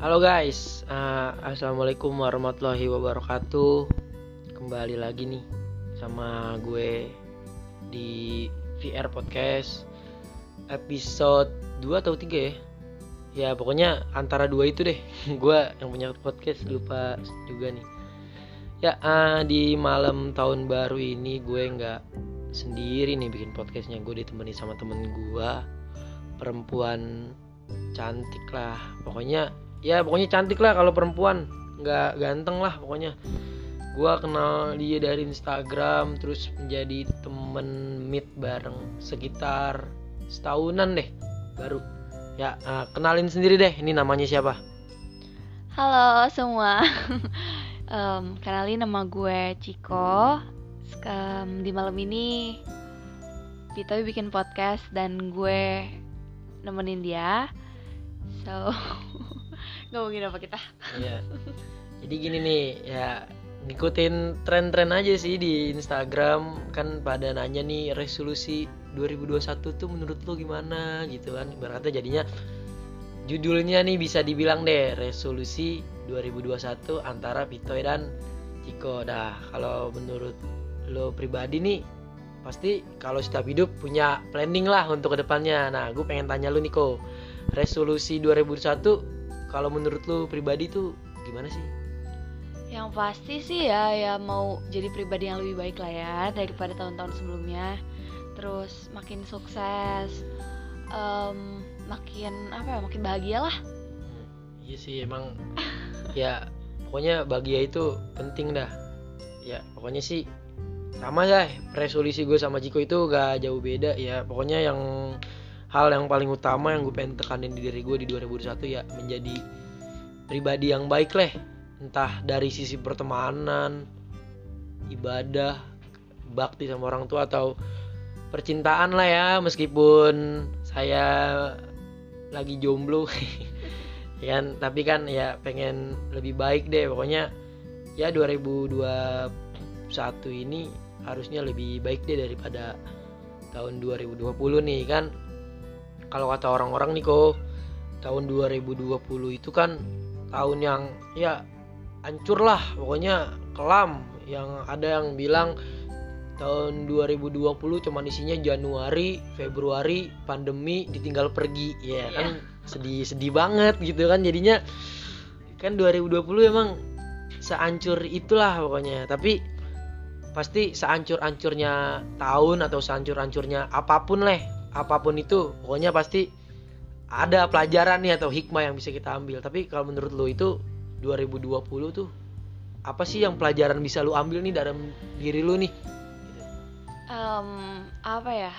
Halo guys, uh, assalamualaikum warahmatullahi wabarakatuh. Kembali lagi nih sama gue di VR Podcast episode 2 atau 3 ya. Ya pokoknya antara dua itu deh. gue yang punya podcast lupa juga nih. Ya uh, di malam tahun baru ini gue nggak sendiri nih bikin podcastnya. Gue ditemani sama temen gue perempuan cantik lah. Pokoknya ya pokoknya cantik lah kalau perempuan. Nggak ganteng lah pokoknya. Gue kenal dia dari Instagram terus menjadi temen meet bareng sekitar setahunan deh baru. Ya uh, kenalin sendiri deh ini namanya siapa? Halo semua. Um, kenalin nama gue Ciko. Um, di malam ini Pito bikin podcast dan gue nemenin dia. So ngomongin apa kita? Iya. Jadi gini nih ya ngikutin tren-tren aja sih di Instagram. Kan pada nanya nih resolusi 2021 tuh menurut lo gimana? Gitu kan. Berkata jadinya judulnya nih bisa dibilang deh resolusi 2021 antara Pitoy dan Ciko dah kalau menurut lo pribadi nih pasti kalau setiap hidup punya planning lah untuk ke depannya. Nah gue pengen tanya lu Niko. Resolusi 2021 kalau menurut lu pribadi tuh gimana sih? Yang pasti sih ya ya mau jadi pribadi yang lebih baik lah ya daripada tahun-tahun sebelumnya. Terus makin sukses um, makin apa ya makin bahagia lah. Hmm, iya sih emang ya pokoknya bahagia itu penting dah. Ya pokoknya sih sama ya resolusi gue sama Jiko itu gak jauh beda ya. Pokoknya yang hal yang paling utama yang gue pengen tekanin di diri gue di 2021 ya menjadi pribadi yang baik lah. Entah dari sisi pertemanan ibadah bakti sama orang tua atau percintaan lah ya meskipun saya lagi jomblo. Ya kan tapi kan ya pengen lebih baik deh. Pokoknya ya 2021 ini harusnya lebih baik deh daripada tahun 2020 nih kan kalau kata orang-orang nih kok tahun 2020 itu kan tahun yang ya hancur lah pokoknya kelam yang ada yang bilang tahun 2020 cuman isinya Januari, Februari, pandemi, ditinggal pergi. Ya yeah. kan sedih sedih banget gitu kan jadinya kan 2020 emang seancur itulah pokoknya. Tapi pasti seancur-ancurnya tahun atau seancur-ancurnya apa pun lah apa pun itu pokoknya pasti ada pelajaran nih atau hikmah yang bisa kita ambil. Tapi kalau menurut lo itu 2020 tuh apa sih yang pelajaran bisa lo ambil nih dalam diri lo nih? Um, apa ya?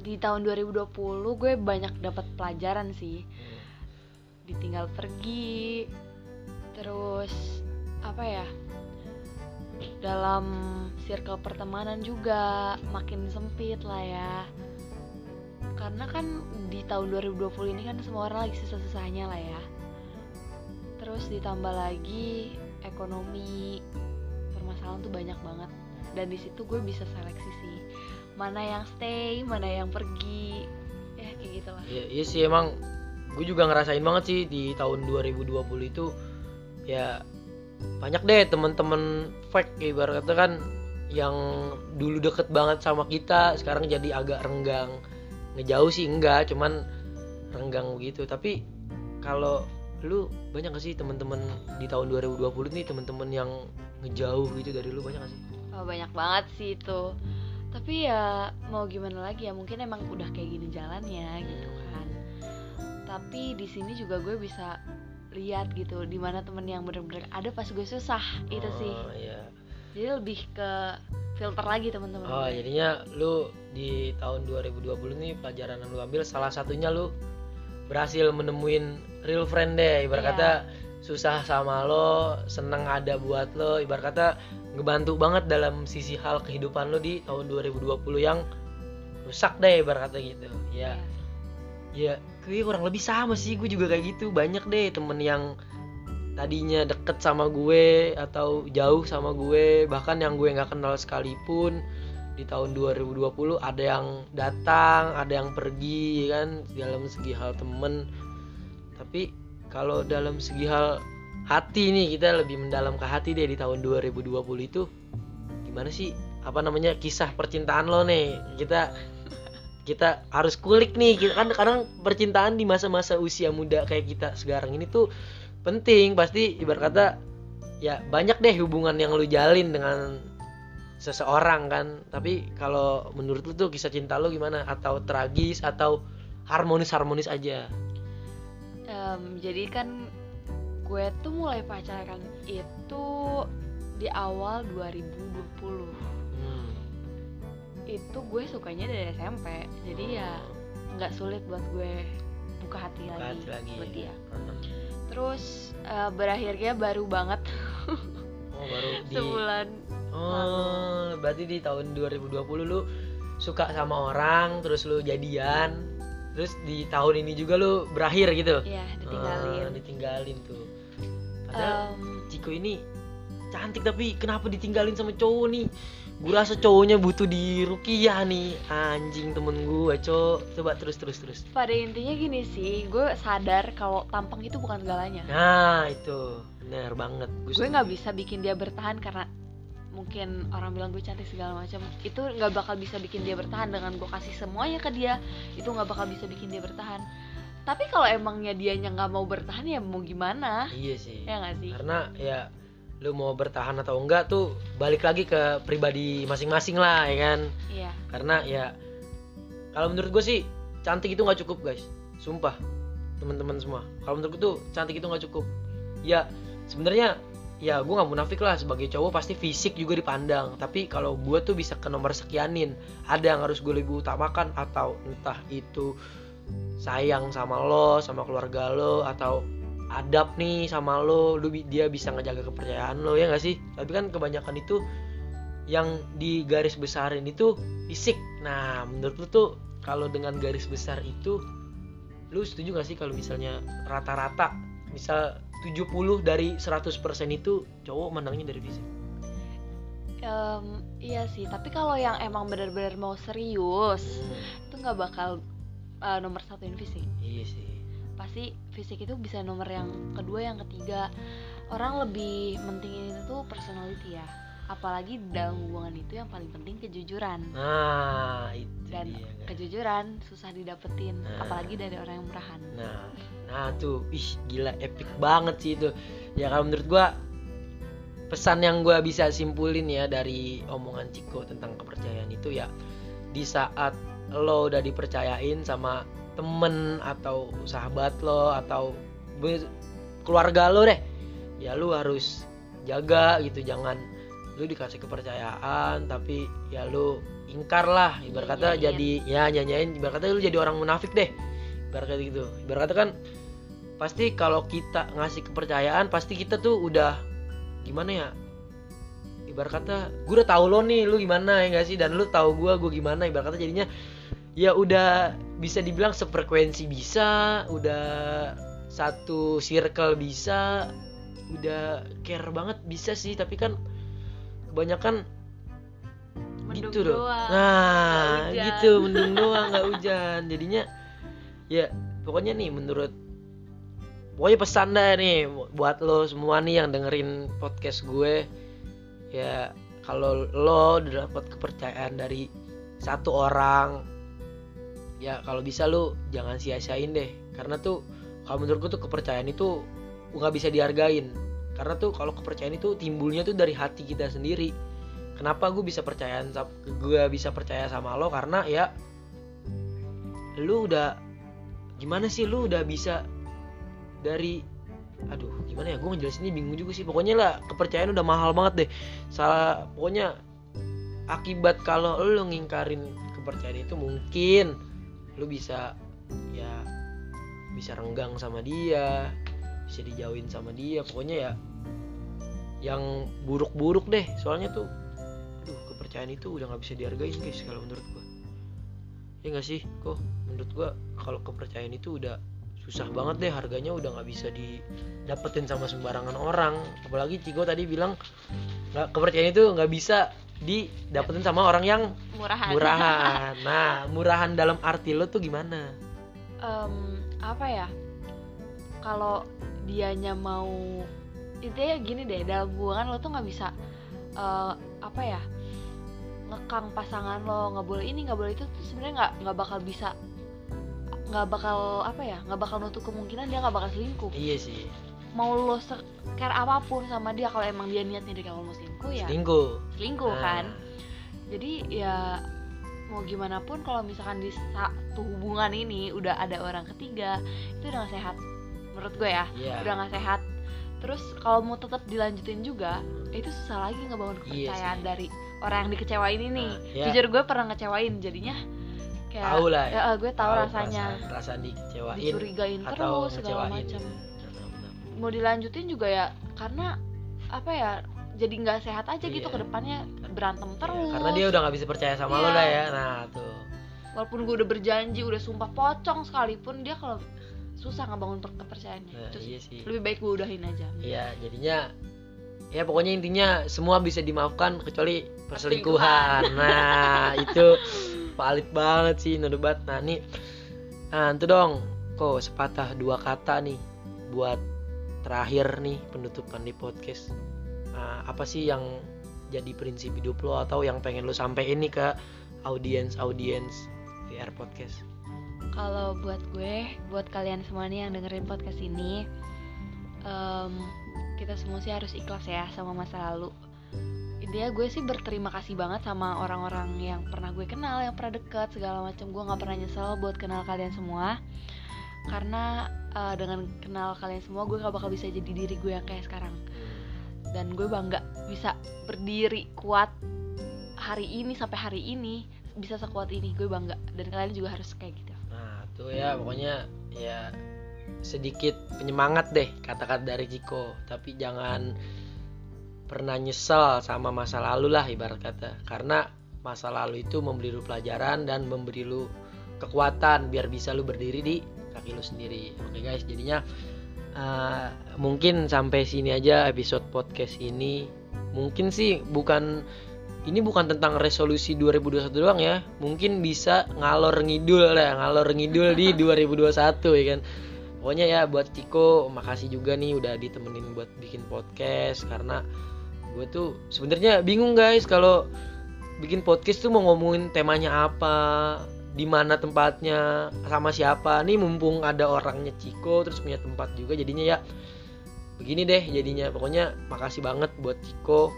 Di tahun 2020 gue banyak dapat pelajaran sih. Ditinggal pergi terus apa ya? Dalam circle pertemanan juga makin sempit lah ya karena kan di tahun 2020 ini kan semua orang lagi susah-susahnya lah ya. Terus ditambah lagi ekonomi permasalahan tuh banyak banget. Dan di situ gue bisa seleksi sih mana yang stay mana yang pergi. Ya kayak gitu lah iya, iya sih emang gue juga ngerasain banget sih di tahun 2020 itu ya banyak deh temen-temen fake ibaratnya kan yang dulu deket banget sama kita sekarang jadi agak renggang ngejauh sih enggak. Cuman renggang begitu tapi kalau lu banyak gak sih teman-teman di tahun 2020 nih teman-teman yang ngejauh gitu dari lu? Banyak gak sih? Oh, banyak banget sih itu. Tapi ya mau gimana lagi ya? Mungkin emang udah kayak gini jalannya gitu kan. Tapi di sini juga gue bisa lihat gitu di mana temen yang bener-bener ada pas gue susah. Oh, itu sih. Iya. jadi lebih ke filter lagi teman-teman oh jadinya lu di tahun 2020 nih pelajaran yang lu ambil salah satunya lu berhasil menemuin real friend deh. Ibarat yeah. kata susah sama lo seneng ada buat lo. Ibarat kata ngebantu banget dalam sisi hal kehidupan lo di tahun 2020 yang rusak deh ibarat kata gitu. Ya. Yeah. ya gue kurang lebih sama sih gue juga kayak gitu. Banyak deh temen yang tadinya deket sama gue atau jauh sama gue bahkan yang gue nggak kenal sekalipun di tahun 2020 ada yang datang ada yang pergi kan? Dalam segi hal temen. Tapi kalau dalam segi hal hati nih kita lebih mendalam ke hati deh di tahun 2020 itu. Gimana sih? Apa namanya? Kisah percintaan lo nih. Kita kita harus kulik nih. Kita kan kadang percintaan di masa-masa usia muda kayak kita sekarang ini tuh penting. Pasti ibarat kata ya banyak deh hubungan yang lu jalin dengan seseorang kan. Tapi kalau menurut lu tuh kisah cinta lu gimana? Atau tragis atau harmonis harmonis aja? Em, jadi kan gue tuh mulai pacaran itu di awal 2020 hmm. itu gue sukanya dari SMP jadi ya nggak sulit buat gue buka hati Buka lagi, hati lagi buat dia. Hmm. terus eh, berakhirnya baru banget. Oh baru di sebulan oh berarti di tahun 2020 lu suka sama orang terus lu jadian terus di tahun ini juga lu berakhir gitu? Ya Ah, ditinggalin. ditinggalin tuh. Padahal Em, Ciko ini cantik tapi kenapa ditinggalin sama cowok nih? Gue rasa cowoknya butuh di rukiah nih anjing temen gue cowok. Coba terus terus terus. Pada intinya gini sih gue sadar kalau tampang itu bukan segalanya. Nah itu. Bener banget. Gue nggak bisa bikin dia bertahan karena mungkin orang bilang gue cantik segala macam. Itu nggak bakal bisa bikin dia bertahan dengan gue kasih semuanya ke dia. Itu nggak bakal bisa bikin dia bertahan. Tapi kalau emangnya dianya nggak mau bertahan ya mau gimana? Iya sih. Ya sih? Karena ya lu mau bertahan atau enggak tuh balik lagi ke pribadi masing-masing lah ya kan? Iya. Karena ya kalau menurut gue sih cantik itu nggak cukup guys. Sumpah teman-teman semua. Kalau menurut gue tuh cantik itu nggak cukup. Ya sebenarnya ya gue nggak munafik lah. Sebagai cowok pasti fisik juga dipandang. Tapi kalau gue tuh bisa ke nomor sekianin. Ada yang harus gue lebih utamakan. Atau entah itu sayang sama lo sama keluarga lo atau adab nih sama lo. Lu dia bisa ngejaga kepercayaan lo ya nggak sih? Tapi kan kebanyakan itu yang di garis besarin itu fisik. Nah menurut lu tuh kalau dengan garis besar itu lu setuju gak sih kalau misalnya rata-rata? Misal 70 dari 100% itu cowok mandangnya dari fisik? Em, iya sih tapi kalau yang emang benar-benar mau serius Hmm, itu nggak bakal eh, nomor satuin fisik. Iya sih. Pasti fisik itu bisa nomor yang kedua yang ketiga. Orang lebih mentingin itu personality ya apalagi dalam hubungan itu yang paling penting kejujuran nah itu dan dia guys. kejujuran susah didapetin Nah. apalagi dari orang yang murahan Nah, nah tuh, ih gila epic banget sih itu. Ya kalau menurut gua pesan yang gua bisa simpulin ya dari omongan Ciko tentang kepercayaan itu ya di saat lo udah dipercayain sama temen atau sahabat lo atau keluarga lo deh, ya lu harus jaga gitu jangan lu dikasih kepercayaan tapi ya lu ingkar lah. Ibarat kata Nyanyain. jadi ya nyanyain ibarat kata lu jadi orang munafik deh. Ibarat kata gitu. Ibarat kata kan pasti kalau kita ngasih kepercayaan pasti kita tuh udah gimana ya? Ibarat kata gue udah tahu lo nih lu gimana ya gak sih? Dan lu tahu gue gue gimana. Ibarat kata jadinya ya udah bisa dibilang sefrekuensi bisa udah satu circle bisa udah care banget bisa sih. Tapi kan kebanyakan Mendung gitu dong. doang, nah gitu mendung doang nggak hujan. Jadinya ya pokoknya nih menurut pokoknya pesan dah nih buat lo semua nih yang dengerin podcast gue. Ya kalau lo udah dapat kepercayaan dari satu orang ya kalau bisa lo jangan sia-siain deh. Karena tuh kalau menurut gue tuh kepercayaan itu nggak bisa dihargain karena tuh kalau kepercayaan itu timbulnya tuh dari hati kita sendiri. Kenapa gue bisa percayaan gue bisa percaya sama lo? Karena ya lu udah gimana sih lu udah bisa dari aduh gimana ya? Gue ngejelasinnya bingung juga sih. Pokoknya lah kepercayaan udah mahal banget deh. Salah pokoknya akibat kalau lu ngingkarin kepercayaan itu mungkin lu bisa ya bisa renggang sama dia bisa dijauhin sama dia. Pokoknya ya yang buruk-buruk deh. Soalnya tuh aduh kepercayaan itu udah nggak bisa dihargain guys kalau menurut gua. Ya nggak sih kok? Menurut gua kalau kepercayaan itu udah susah banget deh. Harganya udah nggak bisa didapetin sama sembarangan orang. Apalagi Cigo tadi bilang nggak kepercayaan itu nggak bisa didapetin sama orang yang murahan. murahan. Nah murahan dalam arti lo tuh gimana? Em, apa ya? Kalau dianya mau intinya gini deh dalam hubungan lo tuh nggak bisa eh, apa ya ngekang pasangan lo nggak boleh ini nggak boleh itu tuh sebenarnya nggak nggak bakal bisa nggak bakal apa ya nggak bakal nutup kemungkinan dia nggak bakal selingkuh. Iya sih. Mau lo care apa pun sama dia kalau emang dia niatnya dari awal mau selingkuh ya selingkuh. selingkuh Nah, kan? Jadi ya mau gimana pun kalau misalkan di satu hubungan ini udah ada orang ketiga itu udah gak sehat menurut gue ya. Iya. Udah gak sehat. Terus kalau mau tetap dilanjutin juga itu susah lagi ngebangun Iya kepercayaan sih. dari orang yang dikecewain ini. Nah, ya. jujur gue pernah ngecewain jadinya kayak tahu lah ya, ya, gue tahu rasanya. perasaan, perasaan dikecewain dicurigain atau terus segala macam. gitu. Mau dilanjutin juga ya karena apa ya jadi nggak sehat aja gitu Iya. ke depannya berantem Iya, terus. karena dia udah nggak bisa percaya sama lo Iya. lah ya. Nah tuh. Walaupun gue udah berjanji udah sumpah pocong sekalipun dia kalau susah ngebangun per- kepercayaannya nah, itu iya sih lebih baik gue udahin aja Iya, jadinya ya pokoknya intinya semua bisa dimaafkan kecuali perselingkuhan. Nah, itu valid banget sih no debat. Nah, nih nah, itu dong kok sepatah dua kata nih buat terakhir nih penutupan di podcast. Nah, apa sih yang jadi prinsip hidup lo atau yang pengen lo sampein nih ke audiens audiens VR podcast? Kalau buat gue buat kalian semua nih yang dengerin podcast ini em, kita semua sih harus ikhlas ya sama masa lalu. Intinya gue sih berterima kasih banget sama orang-orang yang pernah gue kenal yang pernah deket segala macam gue nggak pernah nyesel buat kenal kalian semua. Karena eh, dengan kenal kalian semua gue gak bakal bisa jadi diri gue yang kayak sekarang. Dan gue bangga bisa berdiri kuat hari ini sampai hari ini bisa sekuat ini. Gue bangga. Dan kalian juga harus kayak gitu tuh ya pokoknya ya sedikit penyemangat deh kata-kata dari Ciko, tapi jangan pernah nyesel sama masa lalu lah ibarat kata. Karena masa lalu itu memberi lu pelajaran dan memberi lu kekuatan biar bisa lu berdiri di kaki lu sendiri. Oke guys, jadinya eh, mungkin sampai sini aja episode podcast ini. Mungkin sih bukan ini bukan tentang resolusi 2021 doang ya. Mungkin bisa ngalor ngidul lah ngalor ngidul di 2021 ya kan? Pokoknya ya buat Ciko makasih juga nih udah ditemenin buat bikin podcast. Karena gue tuh sebenarnya bingung guys kalau bikin podcast tuh mau ngomongin temanya apa di mana tempatnya sama siapa. Nih mumpung ada orangnya Ciko terus punya tempat juga jadinya ya. Begini deh jadinya. Pokoknya makasih banget buat Ciko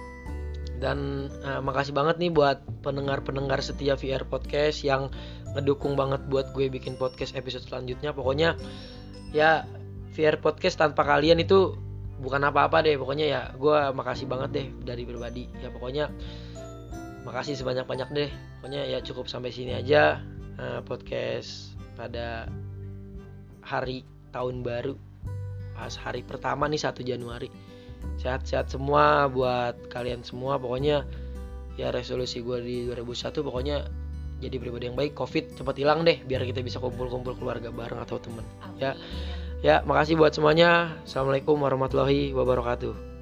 dan eh, makasih banget nih buat pendengar-pendengar setia VR Podcast yang ngedukung banget buat gue bikin podcast episode selanjutnya. Pokoknya ya VR Podcast tanpa kalian itu bukan apa-apa deh. Pokoknya ya gue makasih banget deh dari pribadi. Ya pokoknya makasih sebanyak-banyak deh. Pokoknya ya cukup sampai sini aja eh, podcast pada hari tahun baru pas hari pertama nih 1 Januari sehat-sehat semua buat kalian semua. Pokoknya ya resolusi gue di 2001 pokoknya jadi pribadi yang baik. Covid cepat hilang deh biar kita bisa kumpul-kumpul keluarga bareng atau temen. Ya. ya makasih buat semuanya. Assalamualaikum warahmatullahi wabarakatuh